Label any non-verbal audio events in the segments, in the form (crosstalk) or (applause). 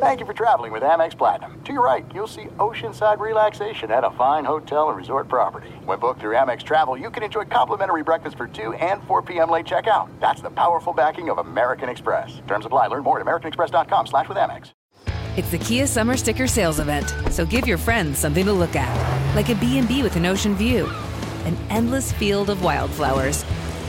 Thank you for traveling with Amex Platinum. To your right, you'll see oceanside relaxation at a fine hotel and resort property. When booked through Amex Travel, you can enjoy complimentary breakfast for 2 and 4 p.m. late checkout. That's the powerful backing of American Express. Terms apply. Learn more at americanexpress.com slash with Amex. It's the Kia Summer Sticker Sales Event, so give your friends something to look at, like a B&B with an ocean view, an endless field of wildflowers,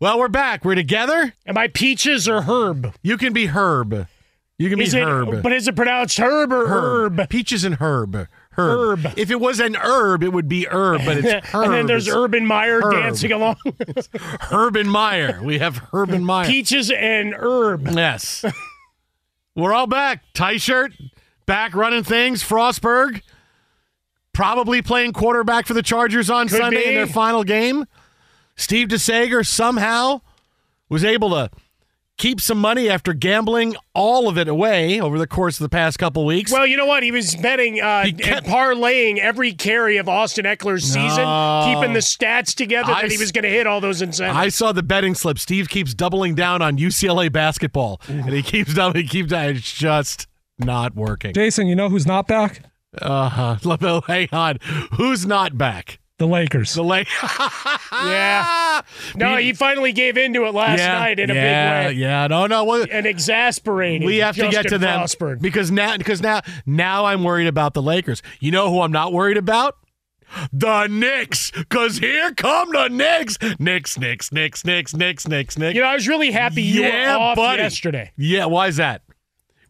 Well, we're back. We're together. Am I Peaches or Herb? You can be Herb. You can is be it, Herb. But is it pronounced Herb or Herb? herb? Peaches and Herb. Herb. herb. If it was an herb, it would be herb, but it's herb. (laughs) and then there's it's Urban Meyer herb. dancing along. (laughs) herb and Meyer. We have Herb and Meyer. Peaches and Herb. Yes. We're all back. Tie shirt, back running things. Frostberg probably playing quarterback for the Chargers on Could Sunday be. in their final game. Steve DeSager somehow was able to keep some money after gambling all of it away over the course of the past couple weeks. Well, you know what? He was betting uh, he kept, and parlaying every carry of Austin Ekeler's season, keeping the stats together I, that he was going to hit all those incentives. I saw the betting slip. Steve keeps doubling down on UCLA basketball, and he keeps doubling. He keeps it's just not working. Jason, you know who's not back? (laughs) Uh huh. Hang on. Who's not back? The Lakers. The Lakers. (laughs) yeah. No, he finally gave into it last yeah, night in a yeah, big way. Yeah, no, no. Well, and exasperating. We have Justin to get to them because now, because now, now I'm worried about the Lakers. You know who I'm not worried about? The Knicks, because here come the Knicks. Knicks, Knicks, Knicks, Knicks, Knicks, Knicks, Knicks. You know, I was really happy you yeah, were off buddy. yesterday. Yeah, why is that?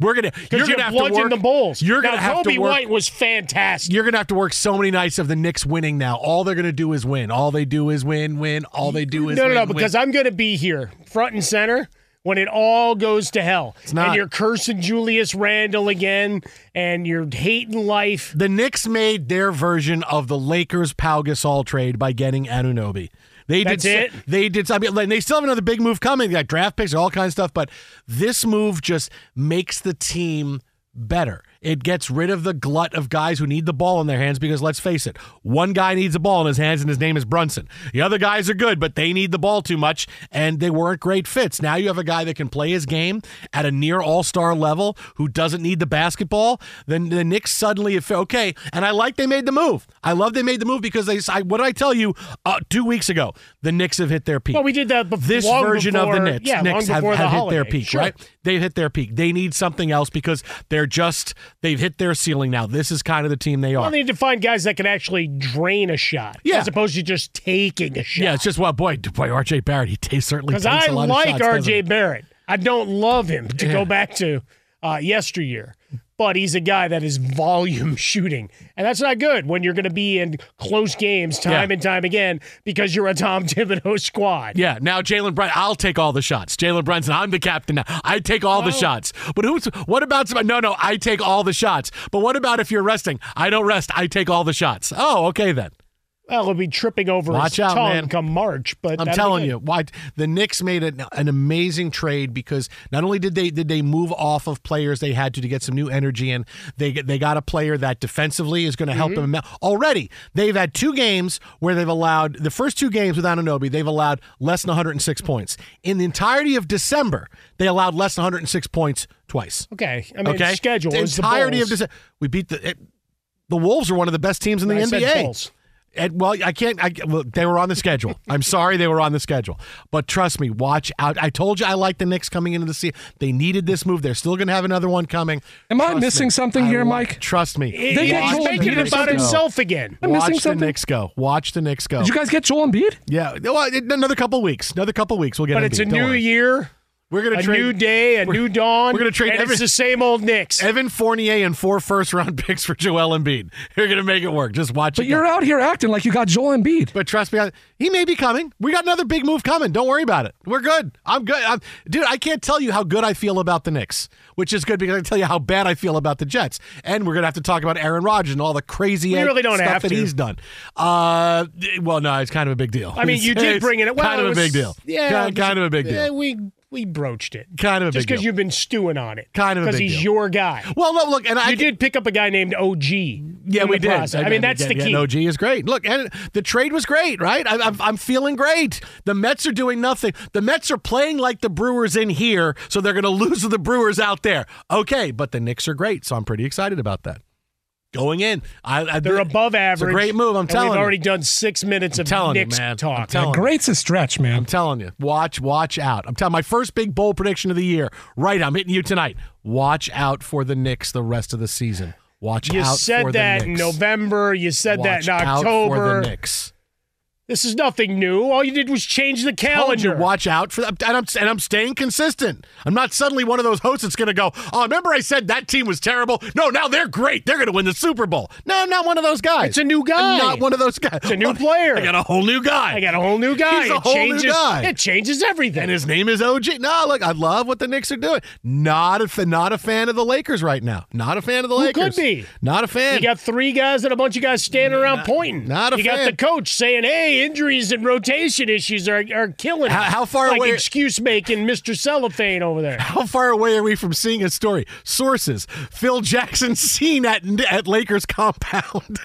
We're gonna you're you're gonna have to work the Bulls. You're gonna have Coby to work. White was fantastic. You're gonna have to work so many nights of the Knicks winning now. All they're gonna do is win. All they do is win, win. All they do is no, no, win, no. win. Because I'm gonna be here, front and center, when it all goes to hell. It's not. And you're cursing Julius Randle again, and you're hating life. The Knicks made their version of the Lakers Pau Gasol trade by getting Anunoby. They That's did. it? They did. I mean, like, they still have another big move coming. They got draft picks, and all kinds of stuff. But this move just makes the team better. It gets rid of the glut of guys who need the ball in their hands because let's face it, one guy needs the ball in his hands and his name is Brunson. The other guys are good, but they need the ball too much and they weren't great fits. Now you have a guy that can play his game at a near all-star level who doesn't need the basketball. Then the Knicks suddenly if okay, and I like they made the move. I love they made the move because they I, what did I tell you uh, 2 weeks ago? The Knicks have hit their peak. Well, we did that before. This version before, of the Knicks, yeah, Knicks have, have the hit their peak, Sure. right? They've hit their peak. They need something else because they're just they've hit their ceiling now. This is kind of the team they are. Well, they need to find guys that can actually drain a shot, Yeah. as opposed to just taking a shot. yeah, it's just well, boy, boy, R.J. Barrett, he t- certainly because I a lot like of shots. doesn't R.J. Barrett. I don't love him to Yeah. go back to uh, yesteryear, but he's a guy that is volume (laughs) shooting, and that's not good when you're going to be in close games time Yeah. and time again because you're a Tom (laughs) Thibodeau squad. Yeah, now Jalen Brunson, I'll take all the shots. Jalen Brunson, I'm the captain now. I take all the shots. But who's what about no, no, I take all the shots. But what about if you're resting? I don't rest. I take all the shots. Oh, okay then. Well, he'll be tripping over Watch his out, tongue man. come March. But I'm telling you, why the Knicks made an, an amazing trade because not only did they did they move off of players they had to to get some new energy in, they they got a player that defensively is going to help Mm-hmm. them. Already, they've had two games where they've allowed the first two games with Anunoby, they've allowed less than 106 points. In the entirety of December, they allowed less than 106 points twice. Okay. I mean, okay, schedule the is the entirety of December. We beat the. It, the Wolves are one of the best teams in the I NBA. Bulls. And, well, I can't. I, well, they were on the schedule. (laughs) I'm sorry they were on the schedule, but trust me, watch out. I told you I like the Knicks coming into the season. They needed this move. They're still going to have another one coming. Am I missing me. something I here, wa- Mike? Trust me. He- They get he's Joel making Embiid it about something. himself again. I'm Watch missing the something. Knicks go. Watch the Knicks go. Did you guys get Joel Embiid? yeah, well, another couple weeks. Another couple weeks. We'll get. But Embiid. it's a Don't new worry. year, We're going a to trade A new day, a new dawn. we're gonna trade and every- it's the same old Knicks. Evan Fournier and four first round (laughs) picks for Joel Embiid. You're going to make it work. Just watch But it. you're go. out here acting like you got Joel Embiid. But trust me, I- he may be coming. We got another big move coming. Don't worry about it. We're good. I'm good. I'm, dude, I can't tell you how good I feel about the Knicks, which is good because I can tell you how bad I feel about the Jets. And we're going to have to talk about Aaron Rodgers and all the crazy We really don't stuff have that to. he's done. Uh, well, no, it's kind of a big deal. I mean, (laughs) you did bring it. Well, kind of it a big deal. Yeah, kind, kind of a big deal. Yeah, we we broached it. kind of a Just because you've been stewing on it. Kind of because he's deal. your guy. well, no, look, and I you did pick up a guy named OG. Yeah, we did. process. I mean, that's the key. Yeah, OG is great. Look, and the trade was great, right? I, I'm, I'm feeling great. The Mets are doing nothing. The Mets are playing like the Brewers in here, so they're going (laughs) to lose to the Brewers out there. Okay, but the Knicks are great, so I'm pretty excited about that. Going in, I, I, They're above It's average. a great move. I'm and telling We've you. already done six minutes of telling you, Knicks man. I'm talk. telling you. Great's a stretch, man. I'm telling you, watch, watch out. I'm telling my first big bowl prediction of the year. Right, I'm hitting you tonight. Watch out for the Knicks the rest of the season. Watch You out said for that the in November. You said that Watch in out for October. the Knicks. This is nothing new. All you did was change the you, calendar. watch out for that, and I'm and I'm staying consistent. I'm not suddenly one of those hosts that's going to go. Oh, remember I said that team was terrible? No, now they're great. They're going to win the Super Bowl. No, I'm not one of those guys. It's a new guy. I'm not one of those guys. It's a new (laughs) player. I got a whole new guy. I got a whole new guy. He's a it whole changes, new guy. It changes everything. and his name is OG. No, look, I love what the Knicks are doing. Not a not a fan of the Lakers right now. Not a fan of the Who Lakers. could be? Not a fan. You got three guys and a bunch of guys standing around pointing. not a fan. you got the coach saying, "Hey, injuries and rotation issues are, are killing." How- how far like away- Excuse making, Mister Cellophane over there. How far away are we from seeing a story? Sources: Phil Jackson (laughs) seen at at Lakers compound.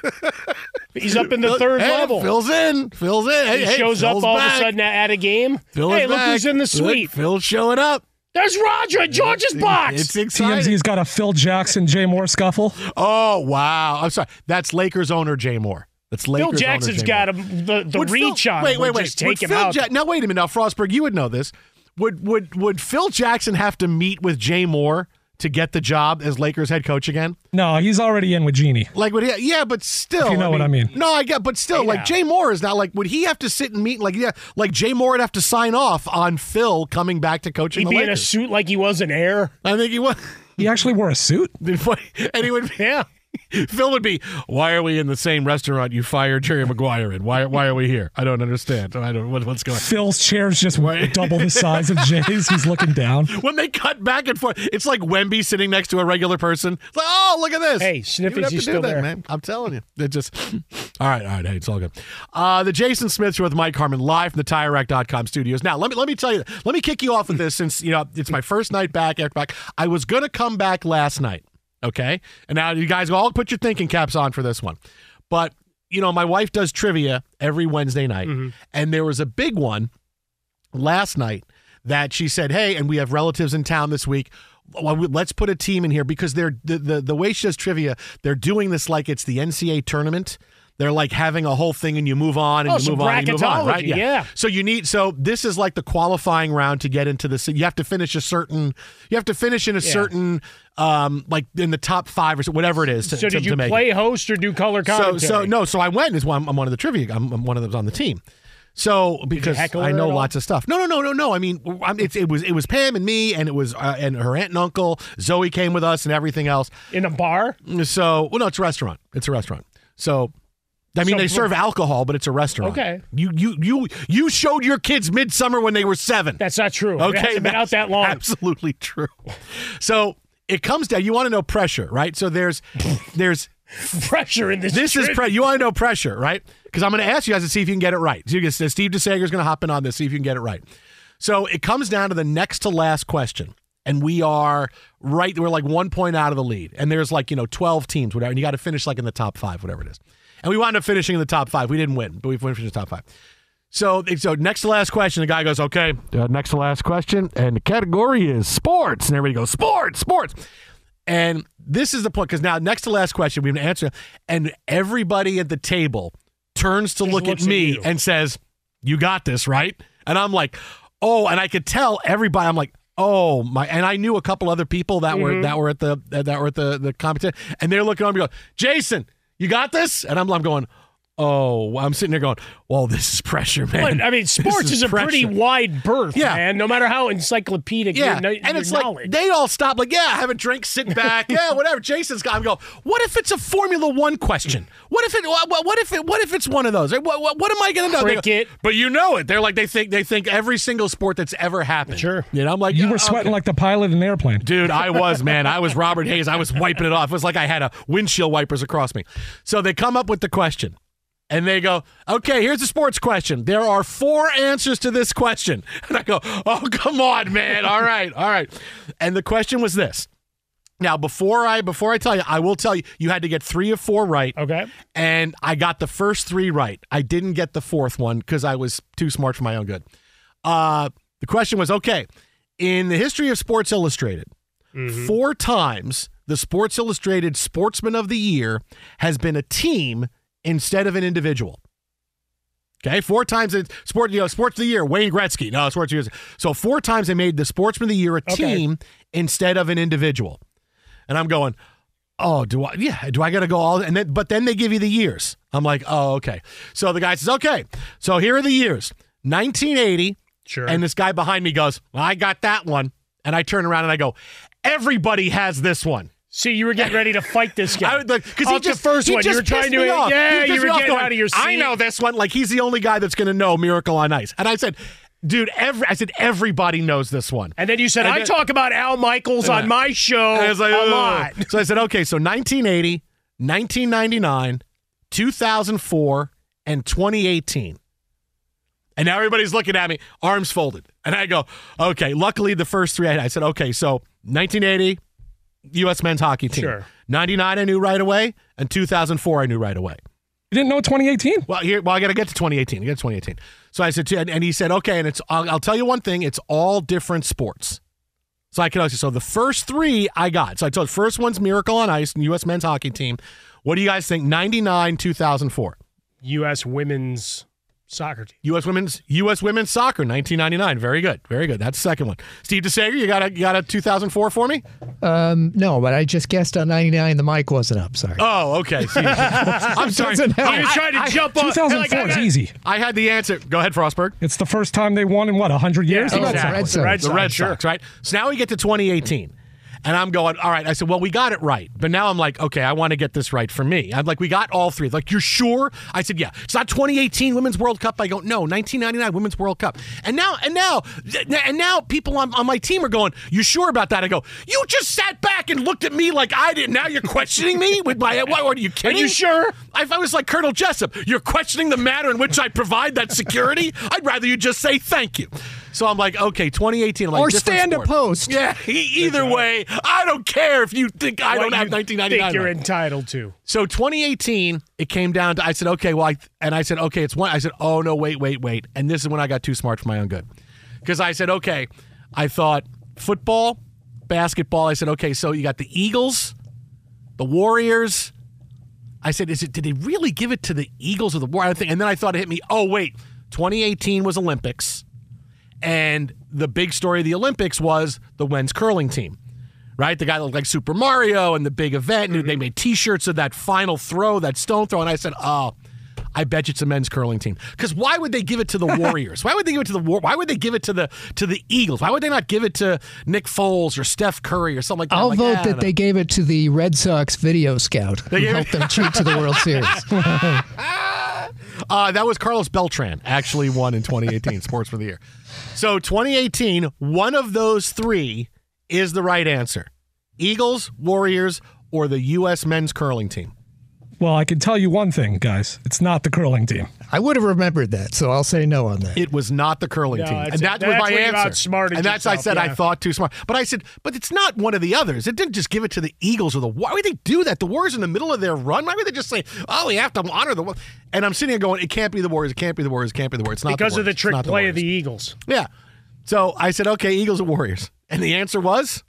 (laughs) He's up in the third Hey, level. Phil's in. Phil's in. Hey, he hey, shows Phil's up all back. of a sudden at a game. Phil hey, is look back. who's in the Look, suite. Phil's showing up. There's Roger at George's box. It's exciting. TMZ's got a Phil Jackson, Jay Moore scuffle. Oh wow! I'm sorry. That's Lakers owner Jay Moore. That's Lakers Phil owner Jackson's Jay got him the, the Would Phil- reach on Wait, wait, wait. Just take would him Phil out. Ja- now wait a minute. Now Frostberg, you would know this. Would would would Phil Jackson have to meet with Jay Moore to get the job as Lakers head coach again? No, he's already in with Jeanie. Like would he? Yeah, but still, If you know what I mean. No, I get, but still, Hey, like now. Jay Moore is not like. Would he have to sit and meet? Like yeah, like Jay Moore would have to sign off on Phil coming back to coaching He'd the be in a suit like he was an heir. I think he would. He actually wore a suit. (laughs) and he would. Yeah. (laughs) Phil would be, why are we in the same restaurant you fired Jerry Maguire in? Why, why are we here? I don't understand. I don't what, what's going on. Phil's chair's just double the size of Jay's. He's looking down. (laughs) When they cut back and forth, it's like Wemby sitting next to a regular person. It's like, oh, look at this. Hey, You Sniffy's, would have to he's do still that, there. man. I'm telling you. It just, (clears throat) all right, all right. Hey, it's all good. Uh, the Jason Smith Show with Mike Harmon live from the TireRack.com studios. Now, let me let me tell you, let me kick you off with this since you know it's my first night back after back. I was gonna come back last night. Okay, and now you guys all put your thinking caps on for this one, but you know my wife does trivia every Wednesday night, mm-hmm. and there was a big one last night that she said, "Hey, and we have relatives in town this week. Well, let's put a team in here because they're the, the the way she does trivia. They're doing this like it's the NCAA tournament." They're like having a whole thing, and you move on, and Oh, you move on, and you move on, right? bracketology, yeah. So you need. So this is like the qualifying round to get into this. You have to finish a certain. You have to finish in a certain, um, like in the top five or whatever it is. To, So did to you it. play host or do color So, commentary? so no, so I went as one. I'm one of the trivia. I'm, I'm one of those on the team. So because I know lots of stuff. No, no, no, no, no. I mean, it's, it was it was Pam and me, and it was uh, and her aunt and uncle. Zoe came with us, and everything else. in a bar. So, well, no, it's a restaurant. It's a restaurant. So. I mean, So- they serve alcohol, but it's a restaurant. Okay. You you you you showed your kids Midsummer when they were seven. That's not true. Okay, been out that long. Absolutely true. So it comes down. You want to know pressure, right? So there's there's (laughs) Pressure in this. this is pre- you want to know pressure, right? because I'm going to ask you guys to see if you can get it right. So you can, Steve DeSager's going to hop in on this, see if you can get it right. So it comes down to the next to last question. And we are right, we're like one point out of the lead. And there's like, you know, 12 teams, whatever. And you got to finish like in the top five, whatever it is. And we wound up finishing in the top five. We didn't win, but we finished in the top five. So, so next to last question, the guy goes, okay, uh, next to last question. And the category is sports. And everybody goes, sports, sports. And this is the point because now, next to last question, we have an answer. And everybody at the table turns to Just look at looks at me and says, You got this, right? And I'm like, Oh, and I could tell everybody, I'm like, Oh my! And I knew a couple other people that were Mm-hmm. that were at the that were at the the competition, and they're looking at me, and go, "Jason, you got this?" And I'm, I'm going, "Oh!" I'm sitting there going, "Well, this is pressure, man." But, I mean, (laughs) This sports is, a pretty wide berth, Yeah. man. No matter how encyclopedic Yeah, your, and your it's knowledge. like they all stop, like, yeah, have a drink, sit (laughs) back, yeah, whatever. Jason's got. I'm go. What if it's a Formula One question? What if it? What, what if it? What if it's one of those? What, what, what am I going to know? They go, but you know it. They're like they think they think every single sport that's ever happened. Sure. You know, I'm like You "Yeah, were sweating okay." like the pilot in an airplane. Dude, I (laughs) was, man. I was Robert Hays. I was wiping it off. It was like I had a windshield wipers across me. So they come up with the question. And they go, okay, here's a sports question. There are four answers to this question. (laughs) And I go, oh, come on, man. All right, all right. And the question was this. Now, before I before I tell you, I will tell you, you had to get three of four right. Okay. And I got the first three right. I didn't get the fourth one because I was too smart for my own good. Uh, the question was okay, in the history of Sports Illustrated, four times the Sports Illustrated Sportsman of the Year has been a team instead of an individual. Okay, four times in sport, you know, sports of the year, Wayne Gretzky. No, sports of the year. So four times they made the sportsman of the year a Okay. team instead of an individual. And I'm going, oh, do I? Yeah, do I got to go all? And then, but then they give you the years. I'm like, oh, okay. So the guy says, okay. So here are the years: 1980. Sure. And this guy behind me goes, well, I got that one. And I turn around and I go, everybody has this one. See, you were getting ready to fight this (laughs) guy. I would like because he just first he one, you were trying to- off. yeah, you were getting going, out of your seat. I know this one. Like he's the only guy that's going to know Miracle on Ice. And I said, dude, every I said everybody knows this one. and then you said, And I then- talk about Al Michaels on my show And I was like, a lot. (laughs) So I said, okay, so 1980, 1999, 2004, and 2018. And now everybody's looking at me, arms folded. And I go, okay, luckily the first three I had. I said, okay, so 1980, U.S. men's hockey team. Sure. 99, I knew right away. And 2004, I knew right away. You didn't know 2018? Well, here, well, I got to get to 2018. I get to 2018. So I said, to, and, and he said, okay, and it's. I'll, I'll tell you one thing. It's all different sports. So I can also. So the first three I got. So I told first one's Miracle on Ice, and U.S. men's hockey team. What do you guys think? 99, 2004. U.S. women's soccer team. U.S. women's U.S. women's soccer, 1999. Very good, very good. That's the second one. Steve DeSager, you got a you got a 2004 for me? Um, no, but I just guessed on 99 the mic wasn't up. Sorry. Oh, okay. (laughs) I'm sorry. Doesn't help. I- He was trying to I- jump on. 2004 like, is easy. I had the answer. Go ahead, Frostberg. It's the first time they won in what 100 years. Yeah, Oh, exactly. Red Sox. The Red the Sox, Red sure. Sox, right? So now we get to 2018. And I'm going, all right. I said, well, we got it right. But now I'm like, okay, I want to get this right for me. I'm like, we got all three. Like, you're sure? I said, yeah. It's not 2018 Women's World Cup. I go, no, 1999 Women's World Cup. And now, and now, and now people on, on my team are going, you sure about that? I go, you just sat back and looked at me like I did. Now you're questioning me with my, what, what are you kidding? Are you sure? If I was like Colonel Jessup, you're questioning the manner in which I provide that security. I'd rather you just say thank you. So I'm like, okay, 2018. I'm like, Or different stand a post. Yeah, (laughs) e- either way, I don't care if you think I What don't have 1999. Think you're right. entitled to. So 2018, it came down to I said, okay, well, I, and I said, okay, it's one. I said, oh no, wait, wait, wait, and this is when I got too smart for my own good, because I said, okay, I thought football, basketball. I said, okay, so you got the Eagles, the Warriors. I said, is it? Did they really give it to the Eagles or the Warriors? And then I thought it hit me. Oh wait, 2018 was Olympics, and the big story of the Olympics was the men's curling team right? The guy looked like Super Mario and the big event, and they made T-shirts of that final throw, that stone throw, and I said, "Oh, I bet you it's a men's curling team." Because why would they give it to the (laughs) Warriors? why would they give it to the War? Why would they give it to the to the Eagles? Why would they not give it to Nick Foles or Steph Curry or something like that? I'll like, vote "Ah, that no." they gave it to the Red Sox video scout who gave helped (laughs) them cheat to the World Series. (laughs) Uh, that was Carlos Beltran actually won in 2018 Sports for the Year. So 2018, one of those three is the right answer: Eagles, Warriors, or the U.S. men's curling team. Well, I can tell you one thing, guys. It's not the curling team. I would have remembered that, so I'll say no on that. It was not the curling No, team, that's and that That's was my answer. outsmarted and that's I yourself, said I thought too smart, but I said, but it's not one of the others. It didn't just give it to the Eagles or the. Why would they do that? The Warriors in the middle of their run. Why would they just say, "Oh, we have to honor the"? And I'm sitting here going, "It can't be the Warriors. It can't be the Warriors. It can't be the Warriors." It's not because the of the trick not play of the Eagles. Yeah. So I said, "Okay, Eagles or Warriors," and the answer was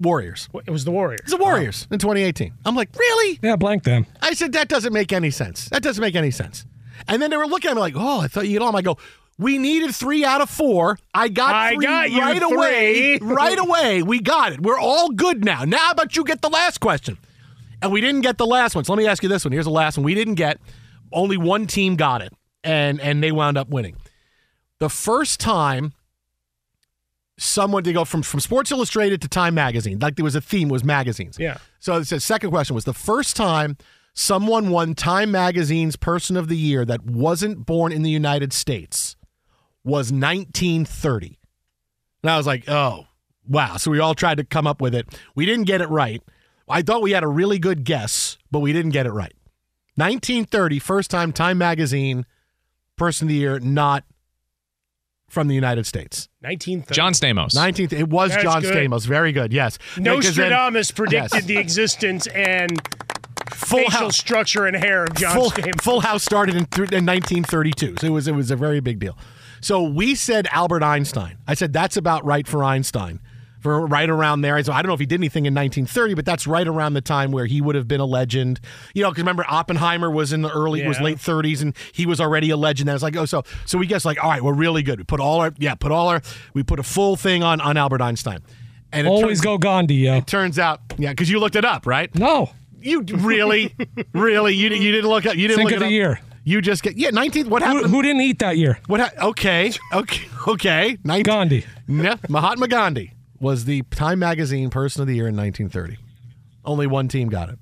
Warriors. It was the Warriors. It's the Warriors in 2018. I'm like, really? Yeah, blank them. I said, that doesn't make any sense. That doesn't make any sense. And then they were looking at me like, oh, I thought you'd all. I go, oh, we needed three out of four. I got I three got you right away. three. (laughs) right away. We got it. We're all good now. Now, how about you get the last question? And we didn't get the last one. So let me ask you this one. Here's the last one. We didn't get. Only one team got it, and and they wound up winning. The first time someone to go from from Sports Illustrated to Time Magazine, like there was a theme was magazines. Yeah. So it says second question was the first time someone won Time Magazine's Person of the Year that wasn't born in the United States was 1930. And I was like, oh, wow. So we all tried to come up with it. We didn't get it right. I thought we had a really good guess, but we didn't get it right. 1930, first time Time Magazine Person of the Year not from the United States. 1930. John Stamos. 19th. It was That's John good. Stamos. Very good. Yes. Because then- Nostradamus predicted Yes. the existence and Full facial House. structure and hair of John Full, Stamos. Full House started in, th- in 1932, so it was it was a very big deal. So we said Albert Einstein. I said that's about right for Einstein, for right around there. So I don't know if he did anything in 1930, but that's right around the time where he would have been a legend. You know, because remember Oppenheimer was in the early, was late 30s, and he was already a legend. And I was like, oh, so so we guess like, all right, we're really good. We put all our yeah, put all our we put a full thing on on Albert Einstein. And it Always turns, go Gandhi, yo. It turns out, yeah, because you looked it up, right? No. You really, (laughs) really, you, you didn't look up. You didn't Think look of it the up? year. You just get yeah. 19th. What happened? who didn't eat that year? What? Ha- okay, (laughs) okay, okay. 19- Gandhi. No, Mahatma Gandhi was the Time Magazine Person of the Year in 1930. Only one team got it.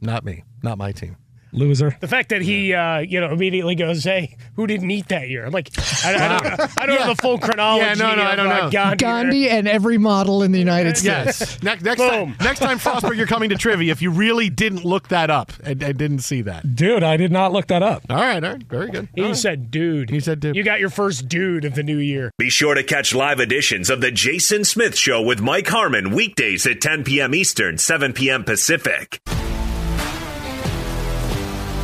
Not me. Not my team. Loser. The fact that he, uh, you know, immediately goes, "Hey, who didn't eat that year?" I'm like, I, I don't, know, I don't know the full chronology. Yeah, no, no, I don't uh, know. Gandhi. Gandhi and every model in the United States. Yes. next next time, next time, Frostberg, you're coming to trivia. If you really didn't look that up and, and didn't see that. Dude, I did not look that up. All right, all right, very good. He All right. said, "Dude." He said, "Dude." You got your first dude of the new year. Be sure to catch live editions of The Jason Smith Show with Mike Harmon weekdays at 10 p.m. Eastern, 7 p.m. Pacific.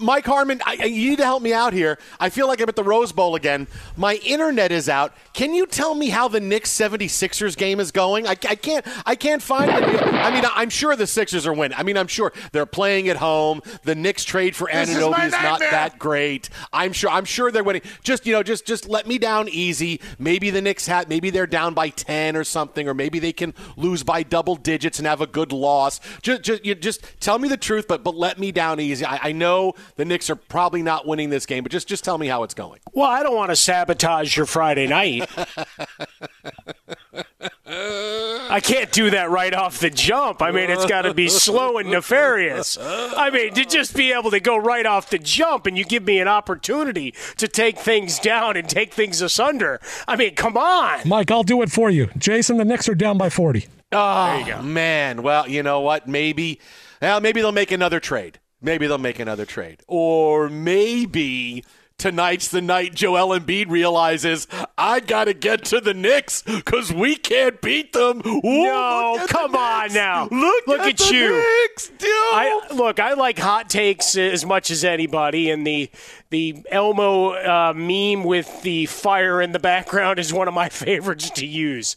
Mike Harmon, I, I, you need to help me out here. I feel like I'm at the Rose Bowl again. My internet is out. Can you tell me how the Knicks 76ers game is going? I, I can't I can't find it. I mean, I'm sure the Sixers are winning. I mean, I'm sure they're playing at home. The Knicks trade for Anunoby is, is not that great. I'm sure I'm sure they're winning. Just, you know, just just let me down easy. Maybe the Knicks have maybe they're down by 10 or something or maybe they can lose by double digits and have a good loss. Just just you just tell me the truth but but let me down easy. I, I know the Knicks are probably not winning this game, but just just tell me how it's going. Well, I don't want to sabotage your Friday night. (laughs) I can't do that right off the jump. I mean, it's got to be slow and nefarious. I mean, to just be able to go right off the jump and you give me an opportunity to take things down and take things asunder. I mean, come on. Mike, I'll do it for you. Jason, the Knicks are down by 40. Oh, man. Well, you know what? Maybe, well, maybe they'll make another trade. Maybe they'll make another trade. Or maybe tonight's the night Joel Embiid realizes I got to get to the Knicks because we can't beat them. Ooh, no, come on now. Look, look at, at you. Knicks, dude. I, look, I like hot takes as much as anybody, and the the Elmo uh, meme with the fire in the background is one of my (laughs) favorites to use.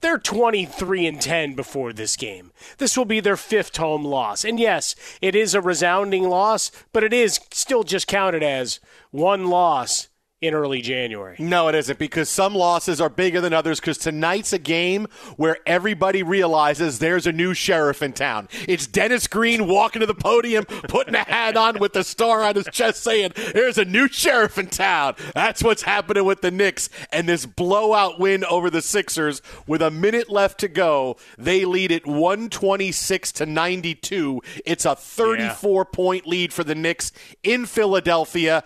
They're 23 and 10 before this game. This will be their fifth home loss. And yes, it is a resounding loss, but it is still just counted as one loss in early January. No, it isn't because some losses are bigger than others because tonight's a game where everybody realizes there's a new sheriff in town. It's Dennis Green walking to the podium, putting a hat on with the star on his chest saying, There's a new sheriff in town. That's what's happening with the Knicks and this blowout win over the Sixers with a minute left to go. They lead it 126 to 92. It's a 34 yeah. point lead for the Knicks in Philadelphia.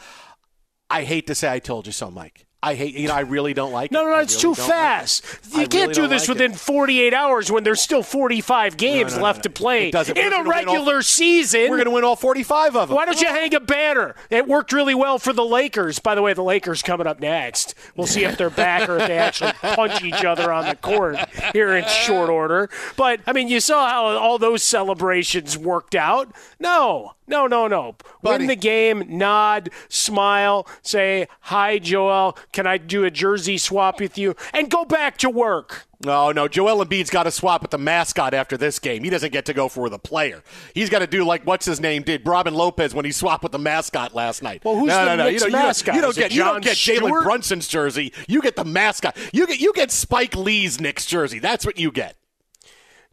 I hate to say I told you so, Mike. I hate, you know, I really don't like no, it. No, no, it's really too fast. Like you can't really do this like within it. 48 hours when there's still 45 games no, no, left to play in a regular all, season. We're going to win all 45 of them. Why don't you hang a banner? It worked really well for the Lakers. By the way, the Lakers coming up next. We'll see if they're back or if they actually (laughs) punch each other on the court here in short order. But, I mean, you saw how all those celebrations worked out. No, no, no, no. Buddy. Win the game, nod, smile, say, Hi, Joel. Can I do a jersey swap with you? And go back to work. No, no. Joel Embiid's got to swap with the mascot after this game. He doesn't get to go for the player. He's got to do like what's his name did, Robin Lopez when he swapped with the mascot last night. Well, who's no, the no, no. You don't, mascot? You don't, you don't get you don't get? Jalen Brunson's jersey. You get the mascot. You get you get Spike Lee's Knicks jersey. That's what you get.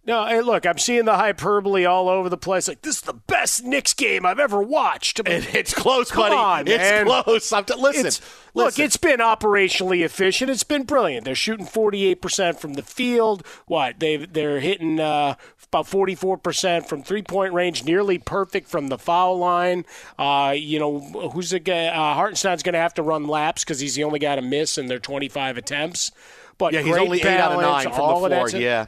No, hey, look, I'm seeing the hyperbole all over the place. Like this is the best Knicks game I've ever watched. And (laughs) it's close, Come buddy. on, it's man. close. I'm t- listen, It's- Look, it's been operationally efficient. It's been brilliant. They're shooting 48% from the field. What they they're hitting uh, about 44% from three point range, nearly perfect from the foul line. Uh, you know, who's the guy? Uh, Hartenstein's going to have to run laps because he's the only guy to miss in their 25 attempts. But yeah, he's only eight out of nine from the floor. Yeah,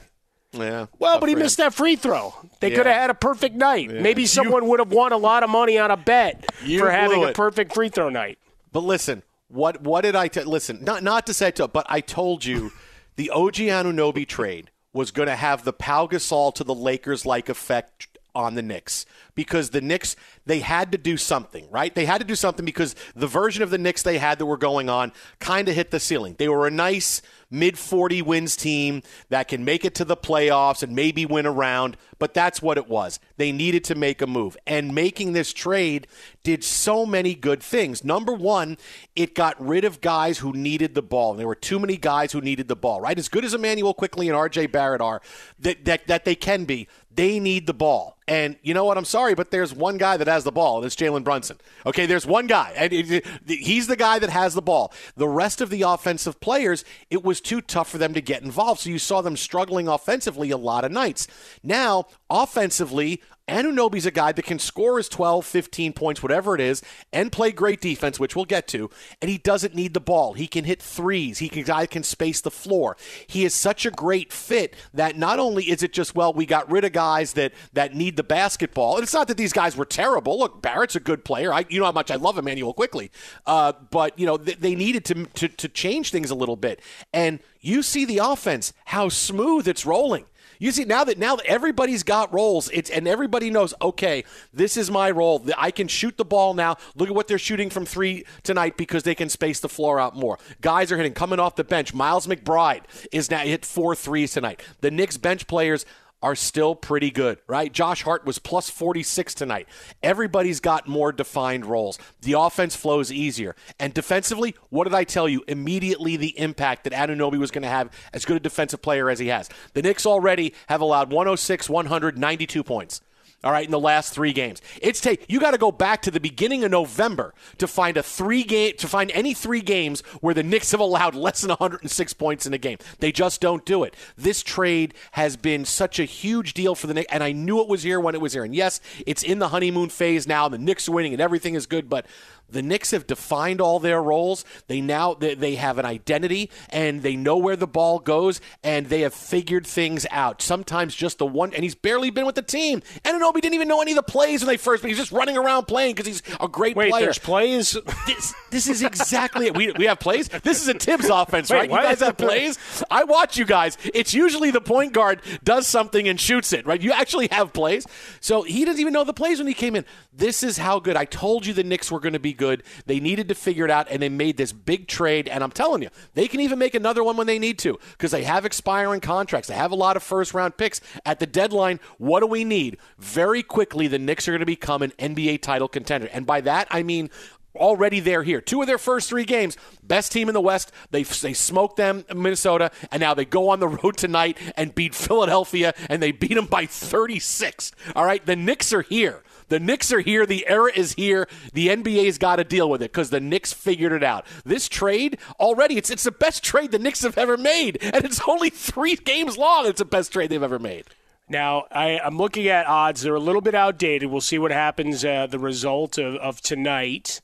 yeah. Well, but he for him. missed that free throw. They Yeah. could have had a perfect night. Maybe someone would have won a lot of money on a bet for having blew a perfect free throw night. But listen, what what did I tell? Listen, not not to say to, but I told you the OG Anunoby trade was going to have the Pau Gasol to the Lakers like effect on the Knicks because the Knicks they had to do something, right? They had to do something because the version of the Knicks they had that were going on kind of hit the ceiling. They were a nice mid 40 wins team that can make it to the playoffs and maybe win a round, but that's what it was. They needed to make a move. And making this trade did so many good things. Number one, it got rid of guys who needed the ball. And there were too many guys who needed the ball, right? As good as Immanuel Quickley and RJ Barrett are, that, that, that they can be, they need the ball. And you know what? I'm sorry, but there's one guy that has the ball, and it's Jalen Brunson. Okay, there's one guy, and it- it- he's the guy that has the ball. The rest of the offensive players, it was too tough for them to get involved. So you saw them struggling offensively a lot of nights. Now, offensively, Anunoby's a guy that can score his 12, 15 points, whatever it is, and play great defense, which we'll get to, and he doesn't need the ball. He can hit threes. He can, guy can space the floor. He is such a great fit that not only is it just, well, we got rid of guys that, that need the basketball, and it's not that these guys were terrible. Look, Barrett's a good player. I, you know how much I love Immanuel Quickley. Uh, but, you know, they, they needed to, to, to change things a little bit. And you see the offense, how smooth it's rolling. You see now that now that everybody's got roles, it's and everybody knows. Okay, this is my role. I can shoot the ball now. Look at what they're shooting from three tonight because they can space the floor out more. Guys are hitting coming off the bench. Miles McBride is now hit four threes tonight. The Knicks bench players are still pretty good, right? Josh Hart was plus 46 tonight. Everybody's got more defined roles. The offense flows easier. And defensively, what did I tell you? Immediately the impact that Anunoby was going to have as good a defensive player as he has. The Knicks already have allowed 106, 192 points all right, in the last three games. It's take you got to go back to the beginning of November to find a three game to find any three games where the Knicks have allowed less than 106 points in a game. They just don't do it. This trade has been such a huge deal for the Knicks, and I knew it was here when it was here. And yes, it's in the honeymoon phase now. And the Knicks are winning, and everything is good, but the Knicks have defined all their roles. They now they, they have an identity and they know where the ball goes and they have figured things out. Sometimes just the one and he's barely been with the team. Anunoby didn't even know any of the plays when they first, but he's just running around playing because he's a great Wait, player. there's plays. This, this is exactly it. We, we have plays. This is a Thibs offense, Wait, right? You guys have plays. I watch you guys. It's usually the point guard does something and shoots it, right? You actually have plays. So he doesn't even know the plays when he came in. This is how good. I told you the Knicks were going to be good. They needed to figure it out, and they made this big trade. And I'm telling you, they can even make another one when they need to because they have expiring contracts. They have a lot of first round picks at the deadline. What do we need? Very quickly, the Knicks are going to become an NBA title contender, and by that I mean already they're here. Two of their first three games, best team in the West. They they smoked them, Minnesota, and now they go on the road tonight and beat Philadelphia, and they beat them by 36. All right, the Knicks are here. The Knicks are here. The era is here. The NBA's got to deal with it because the Knicks figured it out. This trade already, it's it's the best trade the Knicks have ever made, and it's only three games long. It's the best trade they've ever made. Now, I, I'm looking at odds. They're a little bit outdated. We'll see what happens, uh, the result of, of tonight.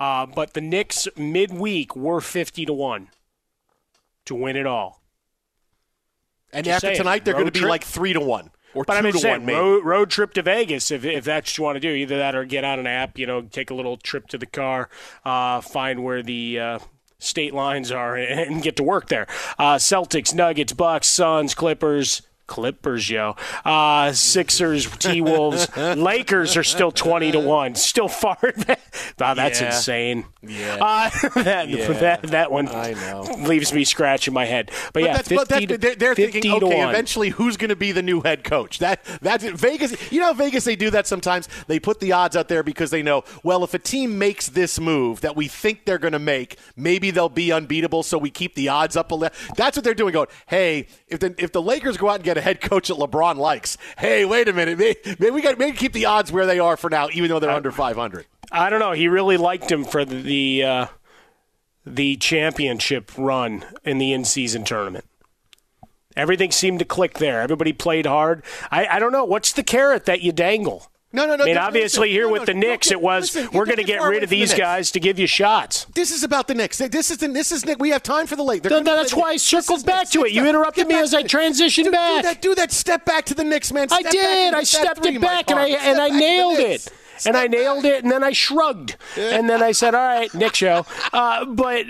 Uh, but the Knicks midweek were 50 to 1 to win it all. And Just after saying, tonight, they're going to be trip. like three to one or but two I'm to just saying, one, road, road trip to Vegas if, if that's what you want to do. Either that or get on an app, you know, take a little trip to the car, uh, find where the uh, state lines are, (laughs) and get to work there. Uh, Celtics, Nuggets, Bucks, Suns, Clippers. Clippers, yo. Uh, Sixers, (laughs) T Wolves, Lakers are still twenty to one. Still far. (laughs) wow, that's Yeah. insane. Yeah. Uh, (laughs) that, Yeah. that that one I know. leaves me scratching my head. But, yeah, that's, 50 but that's, to, they're, they're 50 thinking, to okay, one. eventually who's going to be the new head coach? That that's it. Vegas. You know, Vegas they do that sometimes. They put the odds out there because they know, well, if a team makes this move that we think they're going to make, maybe they'll be unbeatable. So we keep the odds up a little. That's what they're doing. Going, hey, if the if the Lakers go out and get a head coach that LeBron likes, hey, wait a minute, maybe, maybe we got maybe keep the odds where they are for now, even though they're under five hundred. I don't know. He really liked him for the the, uh, the championship run in the in season tournament. Everything seemed to click there. Everybody played hard. I, I don't know. What's the carrot that you dangle? No, no, no. I mean, obviously, listen, here no, with no, the Knicks, get- it was listen, we're going to get rid of from the these guys to give you shots. This is about the Knicks. This is the this is Nick. We have time for the late. Th- that's why I circled back to it. You interrupted me as I transitioned back. Do that. Do that. Step back to the Knicks, man. I Step back did. I stepped three, it back and I and I back nailed it. And I nailed it, and then I shrugged, and then I said, "All right, Nick show." Uh, but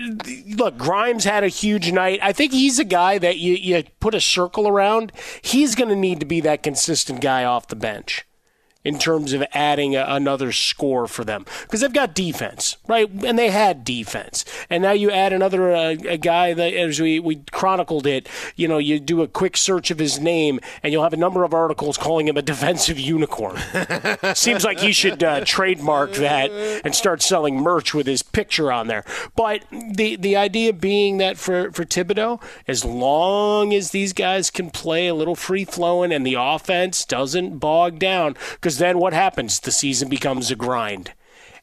look, Grimes had a huge night. I think he's a guy that you you put a circle around. He's going to need to be that consistent guy off the bench in terms of adding a, another score for them because they've got defense, right? And they had defense, and now you add another uh, a guy that, as we we chronicled it, you know, you do a quick search of his name, and you'll have a number of articles calling him a defensive unicorn. (laughs) Seems like he should uh, trademark that and start selling merch with his picture on there. But the the idea being that for for Thibodeau, as long as these guys can play a little free flowing and the offense doesn't bog down, because then what happens? The season becomes a grind.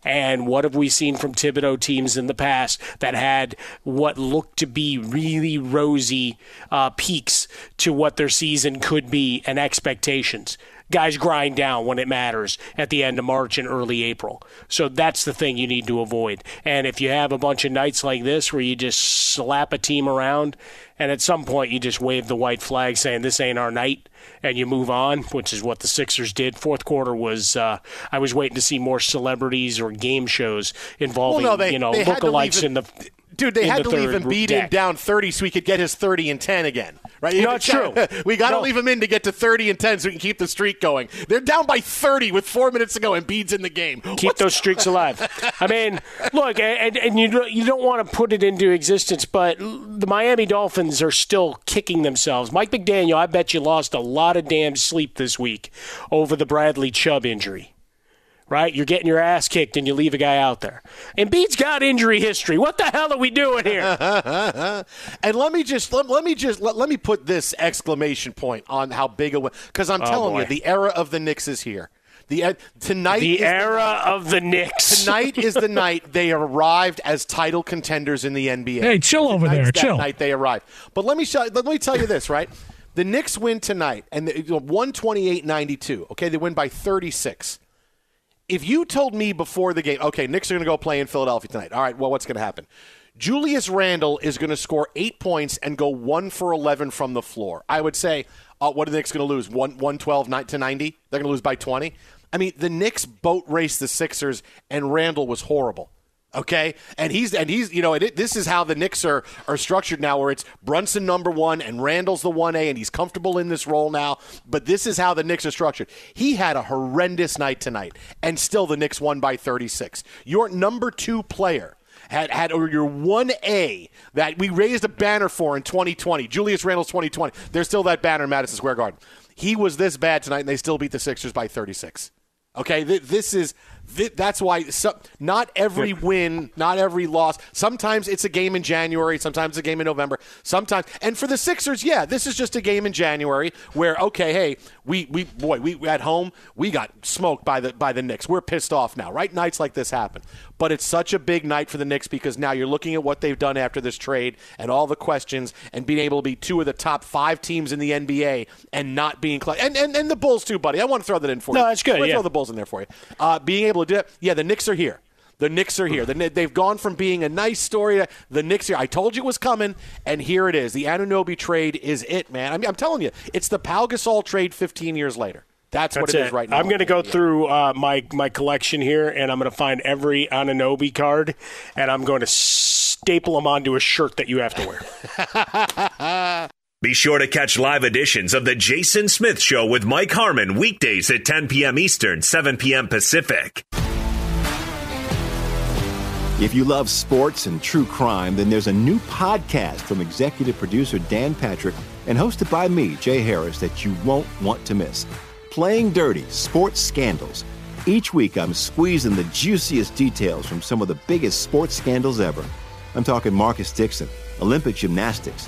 And what have we seen from Thibodeau teams in the past that had what looked to be really rosy uh, peaks to what their season could be and expectations? Guys grind down when it matters at the end of March and early April. So that's the thing you need to avoid. And if you have a bunch of nights like this where you just slap a team around and at some point you just wave the white flag saying this ain't our night and you move on, which is what the Sixers did. Fourth quarter was uh, I was waiting to see more celebrities or game shows involving Well, no, they- you know lookalikes in the Dude, they had the to leave beat him down 30 so he could get his 30 and 10 again. Right? No, it's true. (laughs) we got to No. leave them in to get to 30 and 10 so we can keep the streak going. They're down by 30 with four minutes to go, and Bede's in the game. keep those streaks alive. I mean, look, and, and you you don't want to put it into existence, but the Miami Dolphins are still kicking themselves. Mike McDaniel, I bet you lost a lot of damn sleep this week over the Bradley Chubb injury. Right, you're getting your ass kicked and you leave a guy out there. And Bede's got injury history. What the hell are we doing here? (laughs) and let me just let, let me just let, let me put this exclamation point on how big a win because I'm Oh, telling boy. you the era of the Knicks is here. The uh, tonight The is era of the Knicks. Tonight is the night they arrived as title contenders in the NBA. Hey, chill over Tonight's there, that chill. Night they arrived. But let me show, let me tell you this, right? The Knicks win tonight and the, 128-92. Okay, they win by 36. If you told me before the game, okay, Knicks are going to go play in Philadelphia tonight. All right, well, what's going to happen? Julius Randle is going to score eight points and go one for 11 from the floor. I would say, uh, what are the Knicks going to lose? One, 112 ni- to 90? They're going to lose by 20? I mean, the Knicks boat raced the Sixers, and Randle was horrible. Okay, and he's and he's you know it, this is how the Knicks are are structured now, where it's Brunson number one and Randle's the one A, and he's comfortable in this role now. But this is how the Knicks are structured. He had a horrendous night tonight, and still the Knicks won by 36. Your number two player had had or your one A that we raised a banner for in 2020, Julius Randle's 2020. There's still that banner in Madison Square Garden. He was this bad tonight, and they still beat the Sixers by 36. Okay, Th- this is th- that's why so, not every win, not every loss. Sometimes it's a game in January, sometimes it's a game in November. Sometimes, and for the Sixers, yeah, this is just a game in January where okay, hey, we we boy, we at home we got smoked by the by the Knicks. We're pissed off now, right? Nights like this happen, but it's such a big night for the Knicks because now you're looking at what they've done after this trade and all the questions and being able to be two of the top five teams in the NBA and not being cl- and and, and the Bulls too, buddy. I want to throw that in for No, you. No, that's good, I yeah. Throw the Bulls in there for you. Uh, being able to do it, yeah. The Knicks are here. The Knicks are here. The, they've gone from being a nice story to the Knicks here. I told you it was coming, and here it is. The Anunoby trade is it, man. I mean, I'm telling you, it's the Pau Gasol trade 15 years later. That's, what That's it is right now. I'm going to go through uh, my my collection here, and I'm going to find every Anunoby card, and I'm going to staple them onto a shirt that you have to wear. (laughs) Be sure to catch live editions of The Jason Smith Show with Mike Harmon weekdays at 10 p.m. Eastern, 7 p.m. Pacific. If you love sports and true crime, then there's a new podcast from executive producer Dan Patrick and hosted by me, Jay Harris, that you won't want to miss. Playing Dirty Sports Scandals. Each week, I'm squeezing the juiciest details from some of the biggest sports scandals ever. I'm talking Marcus Dixon, Olympic gymnastics,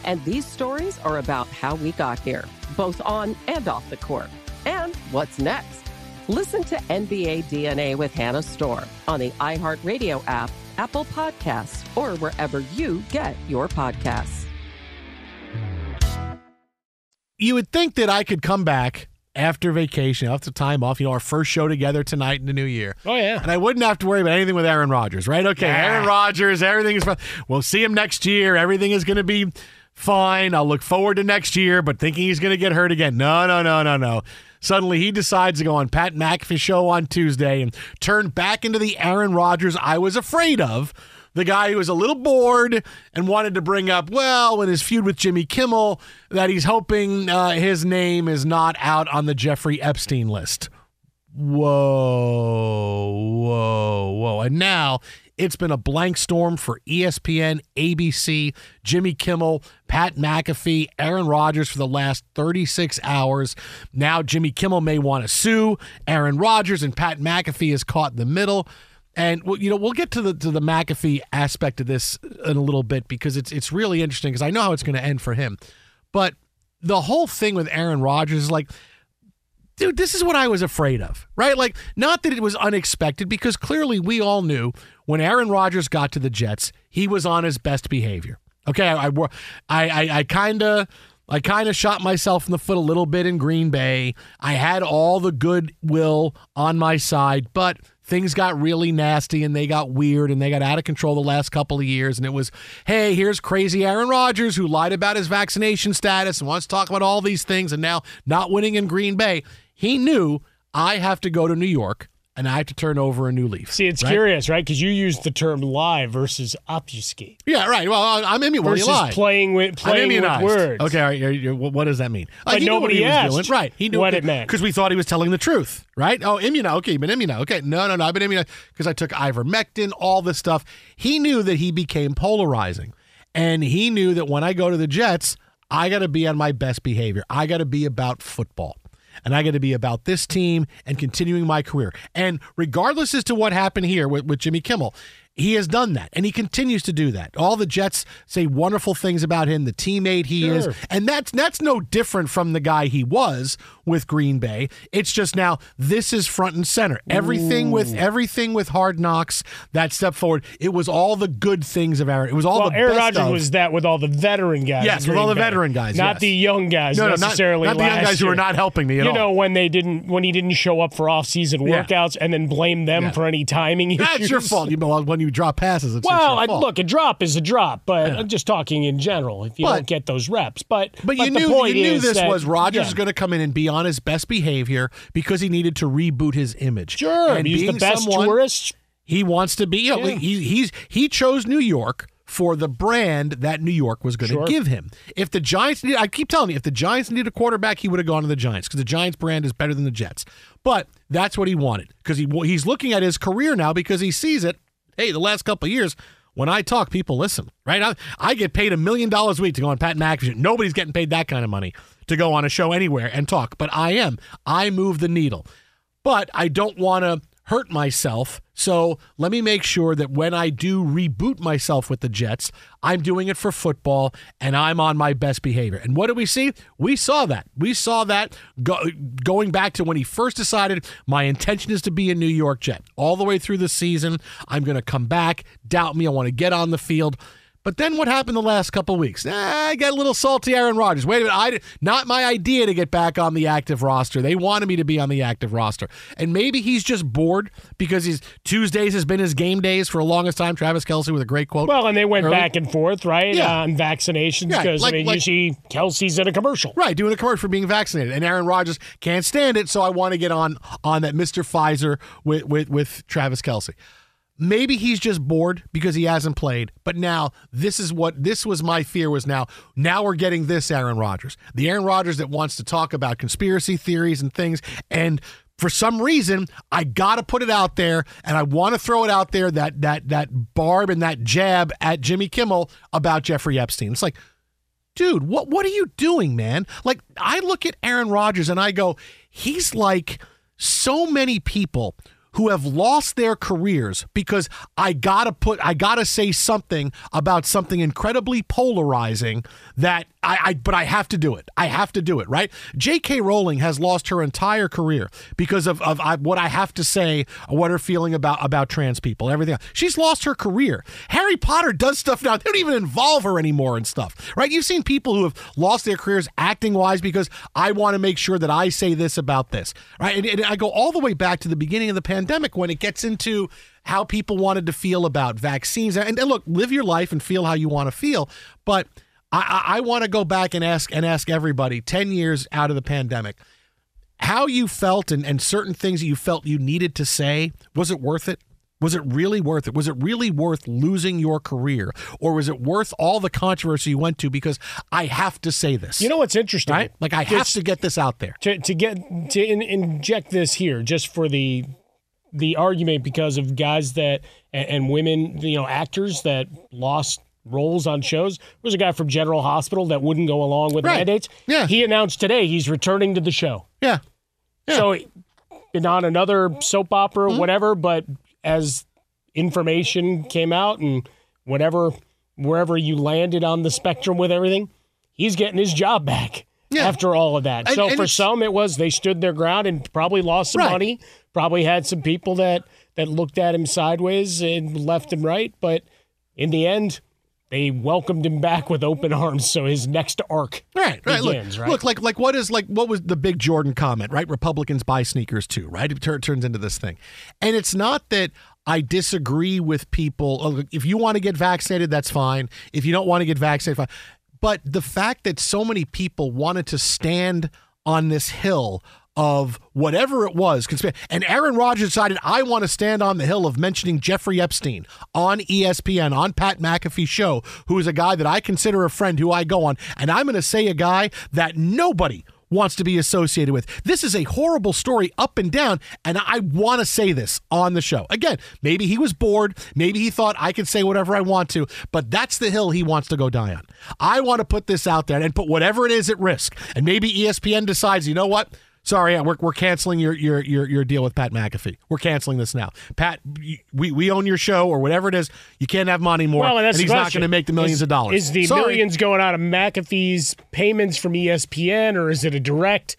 LeBron James. And these stories are about how we got here, both on and off the court. And what's next? Listen to NBA DNA with Hannah Storm on the iHeartRadio app, Apple Podcasts, or wherever you get your podcasts. You would think that I could come back after vacation, after time off, you know, our first show together tonight in the new year. Oh, yeah. And I wouldn't have to worry about anything with Aaron Rodgers, right? Okay, Yeah. Aaron Rodgers, everything is fine. We'll see him next year. Everything is going to be fine. I'll look forward to next year, but thinking he's going to get hurt again. No, no, no, no, no. Suddenly he decides to go on Pat McAfee show on Tuesday and turn back into the Aaron Rodgers I was afraid of. The guy who was a little bored and wanted to bring up, well, in his feud with Jimmy Kimmel, that he's hoping uh, his name is not out on the Jeffrey Epstein list. Whoa, whoa, whoa. And now it's been a blank storm for ESPN, ABC, Jimmy Kimmel, Pat McAfee, Aaron Rodgers for the last 36 hours. Now Jimmy Kimmel may want to sue Aaron Rodgers, and Pat McAfee is caught in the middle. And well, you know, we'll get to the to the McAfee aspect of this in a little bit because it's it's really interesting because I know how it's going to end for him. But the whole thing with Aaron Rodgers is like dude, this is what I was afraid of, right? Like, not that it was unexpected, because clearly we all knew when Aaron Rodgers got to the Jets, he was on his best behavior. Okay, I, I, I, I kind of. I kind of shot myself in the foot a little bit in Green Bay. I had all the goodwill on my side, but things got really nasty and they got weird and they got out of control the last couple of years. And it was, hey, here's crazy Aaron Rodgers who lied about his vaccination status and wants to talk about all these things and now not winning in Green Bay. He knew I have to go to New York and I have to turn over a new leaf. See, it's right? curious, right? Because you used the term lie versus obfuscate. Yeah, right. Well, I'm immunized. Well, versus you lied. playing with I'm playing with words. Okay, all right, you're- you're- what does that mean? Uh, But he knew what nobody he was asked doing. Right. He knew what it meant. because we thought he was telling the truth. Right? Oh, immunized. Okay, you've been immunized. Okay, no, no, no. I've been immunized because I took ivermectin. All this stuff. He knew that he became polarizing, and he knew that when I go to the Jets, I got to be on my best behavior. I got to be about football. And I got to be about this team and continuing my career. And regardless as to what happened here with, with Jimmy Kimmel, he has done that and he continues to do that. All the Jets say wonderful things about him, the teammate he is. And that's that's no different from the guy he was with Green Bay. It's just now this is front and center. Everything with everything with hard knocks, that step forward. It was all the good things of Aaron. It was all well, the Aaron Rodgers of- was that with all the veteran guys. Yes, with all the Bay. veteran guys, not yes. the young guys No, no, not- necessarily. not the young guys who year. were not helping me you all. know when they didn't when he didn't show up for off-season Yeah. workouts and then blame them Yeah. for any timing issues. That's your fault. You know, when you drop passes, it's, Well, your I, fault. look, a drop is a drop, but I'm just talking in general. If you But- don't get those reps, but But, you the knew you knew this that- was Rodgers yeah. was going to come in and be on his best behavior because he needed to reboot his image. Sure, and he's the best someone tourist. He wants to be. You know, Yeah. he, he's he chose New York for the brand that New York was going to Sure. give him. If the Giants need, I keep telling you, if the Giants needed a quarterback, he would have gone to the Giants because the Giants brand is better than the Jets. But that's what he wanted because he he's looking at his career now because he sees it. Hey, the last couple years. When I talk, people listen, right? I, I get paid a million dollars a week to go on Pat McAfee. Nobody's getting paid that kind of money to go on a show anywhere and talk, but I am. I move the needle but I don't want to hurt myself. So let me make sure that when I do reboot myself with the Jets, I'm doing it for football and I'm on my best behavior. And what do we see? We saw that. We saw that go, going back to when he first decided my intention is to be a New York Jet. All the way through the season, I'm going to come back. Doubt me. I want to get on the field. But then what happened the last couple weeks? Ah, I got a little salty Aaron Rodgers. Wait a minute. I, not my idea to get back on the active roster. They wanted me to be on the active roster. And maybe he's just bored because he's Tuesdays has been his game days for the longest time. Travis Kelce with a great quote. Well, and they went early. back and forth, right, Yeah. on vaccinations Yeah, because like- I mean, like- you see Kelce's in a commercial. Right, doing a commercial for being vaccinated, and Aaron Rodgers can't stand it, so I want to get on on that Mr. Pfizer with with, with Travis Kelce. Maybe he's just bored because he hasn't played. But now this is what this was my fear was now. Now we're getting this Aaron Rodgers, the Aaron Rodgers that wants to talk about conspiracy theories and things, and for some reason I got to put it out there, and I want to throw it out there that that that barb and that jab at Jimmy Kimmel about Jeffrey Epstein. It's like dude, what what are you doing, man? Like I look at Aaron Rodgers and I go, he's like so many people who have lost their careers because I gotta put I gotta say something about something incredibly polarizing that I, I but I have to do it. I have to do it, right? J.K. Rowling has lost her entire career because of, of I, what I have to say, what her feeling about about trans people, everything. else. She's lost her career. Harry Potter does stuff now. They don't even involve her anymore and stuff, right? You've seen people who have lost their careers acting wise because I want to make sure that I say this about this, right? And, and I go all the way back to the beginning of the pandemic when it gets into how people wanted to feel about vaccines. And, and look, live your life and feel how you want to feel, but. I, I, I want to go back and ask and ask everybody 10 years out of the pandemic how you felt and, and certain things that you felt you needed to say was it worth it was it really worth it was it really worth losing your career or was it worth all the controversy you went to because i have to say this You know what's interesting? right like i have to get this out there to to get to in, inject this here just for the the argument because of guys that and, women, you know, actors that lost roles on shows. There was a guy from General Hospital that wouldn't go along with Right. mandates. Yeah. He announced today he's returning to the show. yeah So not another soap opera, Mm-hmm. whatever, but as information came out and whatever wherever you landed on the spectrum with everything, he's getting his job back Yeah. after all of that. And- so and for some it was they stood their ground and probably lost some Right. money, probably had some people that that looked at him sideways and left and right, but in the end they welcomed him back with open arms, so his next arc Right, right. begins. look, right? look, like, like what is like what was the big Jordan comment? Right, Republicans buy sneakers too. Right, it tur- turns into this thing, and it's not that I disagree with people. oh, If you want to get vaccinated, that's fine. If you don't want to get vaccinated, fine. But the fact that so many people wanted to stand on this hill of whatever it was, and Aaron Rodgers decided I want to stand on the hill of mentioning Jeffrey Epstein on ESPN on Pat McAfee's show, who is a guy that I consider a friend who I go on, and I'm going to say a guy that nobody wants to be associated with. This is a horrible story up and down, and I want to say this on the show. Again, maybe he was bored, maybe he thought I can say whatever I want to, but that's the hill he wants to go die on. I want to put this out there and put whatever it is at risk. And maybe ESPN decides, you know what? Sorry, we're, we're canceling your, your your your deal with Pat McAfee. We're canceling this now. Pat, we, we own your show or whatever it is. You can't have money more, Well, and that's he's not going to make the millions Is- of dollars. Is the Sorry. millions going out of McAfee's payments from ESPN, or is it a direct?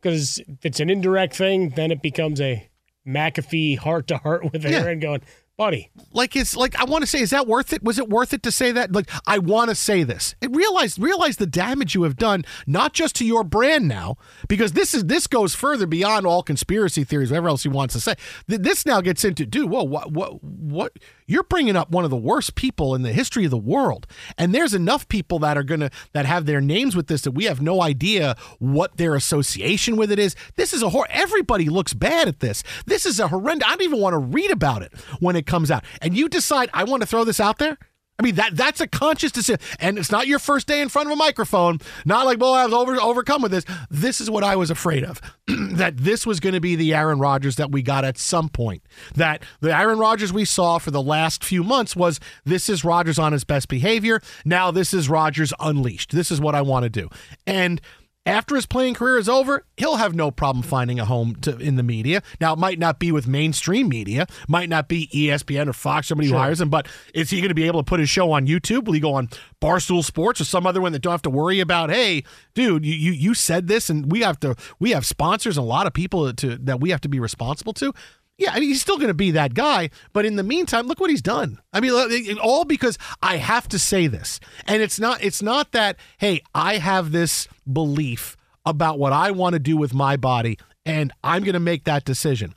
Because if it's an indirect thing, then it becomes a McAfee heart to heart with Yeah. Aaron going, buddy. like it's like I want to say, is that worth it? Was it worth it to say that? Like I want to say this. Realize realize the damage you have done, not just to your brand now, because this is this goes further beyond all conspiracy theories, whatever else he wants to say. This now gets into, dude, whoa, what, what, what? You're bringing up one of the worst people in the history of the world, and there's enough people that are gonna that have their names with this that we have no idea what their association with it is. This is a hor. Everybody looks bad at this. This is a horrendous. I don't even want to read about it when it comes out. And you decide I want to throw this out there. I mean that that's a conscious decision, and it's not your first day in front of a microphone. Not like, well, I was over overcome with this. This is what I was afraid of. (clears throat) that this was going to be the Aaron Rodgers that we got at some point. That the Aaron Rodgers we saw for the last few months was this is Rodgers on his best behavior. Now this is Rodgers unleashed. This is what I want to do. And after his playing career is over, he'll have no problem finding a home to, in the media. Now, it might not be with mainstream media, might not be ESPN or Fox, somebody who Sure. hires him, but is he going to be able to put his show on YouTube? Will he go on Barstool Sports or some other one that don't have to worry about, hey, dude, you, you, you said this and we have to we have sponsors and a lot of people to that we have to be responsible to? Yeah, I mean, he's still going to be that guy, but in the meantime, look what he's done. I mean, all because I have to say this, and it's not. It's not that. Hey, I have this belief about what I want to do with my body, and I'm going to make that decision.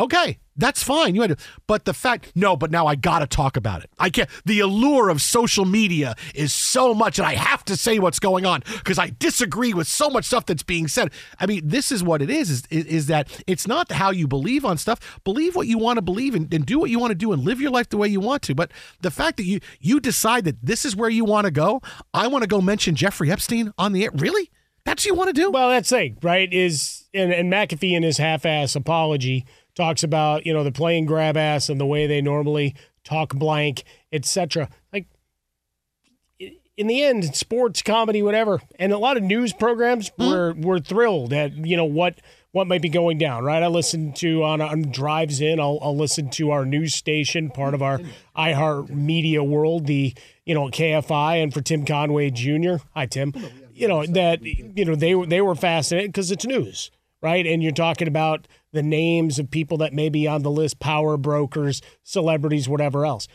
Okay, that's fine. You had to, but the fact, no, but now I got to talk about it. I can't. The allure of social media is so much, and I have to say what's going on because I disagree with so much stuff that's being said. I mean, this is what it is: is is, that it's not how you believe on stuff. Believe what you want to believe and, and do what you want to do and live your life the way you want to. But the fact that you you decide that this is where you want to go, I want to go mention Jeffrey Epstein on the air. Really? That's what you want to do? Well, that's the thing, right? Is and, and McAfee in his half-ass apology talks about you know the playing grab ass and the way they normally talk blank, etc. Like in the end, sports, comedy, whatever, and a lot of news programs were were thrilled at you know what what might be going down. Right? I listen to on, on drives in. I'll, I'll listen to our news station, part of our iHeart Media world, the you know KFI, and for Tim Conway Jr. Hi, Tim. You know that you know they were they were fascinated because it's news, right? And you're talking about the names of people that may be on the list, power brokers, celebrities, whatever else.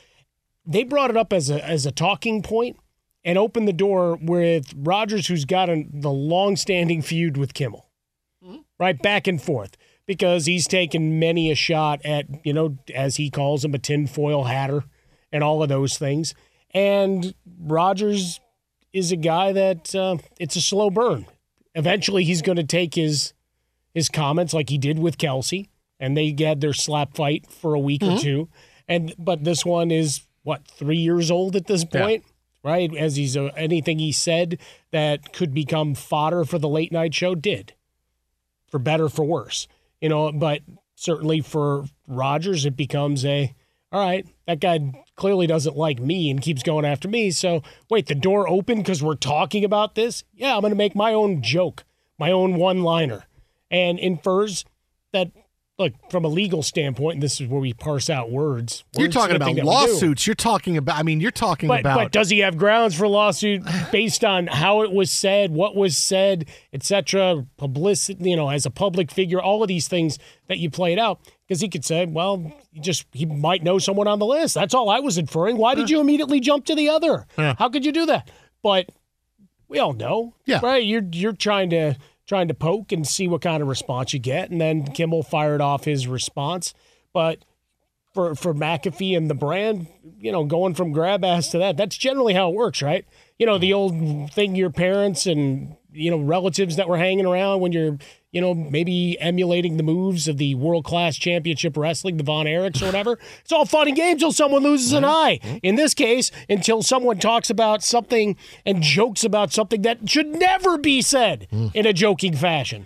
They brought it up as a as a talking point and opened the door with Rodgers, who's got a, the long-standing feud with Kimmel, right back and forth, because he's taken many a shot at you know as he calls him a tinfoil hatter and all of those things. And Rodgers is a guy that uh, it's a slow burn. Eventually, he's going to take his his comments like he did with Kelce, and they had their slap fight for a week or Mhm. two. And but this one is what three years old at this Yeah. point, right? As he's uh, anything he said that could become fodder for the late night show did, for better for worse, you know. But certainly for Rodgers, it becomes a all right. That guy clearly doesn't like me and keeps going after me. So wait, the door open because we're talking about this? Yeah, I'm going to make my own joke, my own one liner and infers that look from a legal standpoint and this is where we parse out words You're talking about that we do. lawsuits. You're talking about. I mean, you're talking but, about. but does he have grounds for lawsuit (sighs) based on how it was said what was said etc publicity you know as a public figure all of these things that you played out because he could say well he just he might know someone on the list that's all i was inferring why did you immediately jump to the other Yeah. how could you do that but we all know Yeah. right you're you're trying to trying to poke and see what kind of response you get and then kimmel fired off his response but for for McAfee and the brand, you know, going from grab ass to that, that's generally how it works, right? You know, the old thing your parents and you know relatives that were hanging around when you're, you know, maybe emulating the moves of the world class championship wrestling, the Von Erichs or whatever. (laughs) It's all fun and games till someone loses an mm-hmm. eye. Mm-hmm. In this case, until someone talks about something and jokes about something that should never be said mm. in a joking fashion.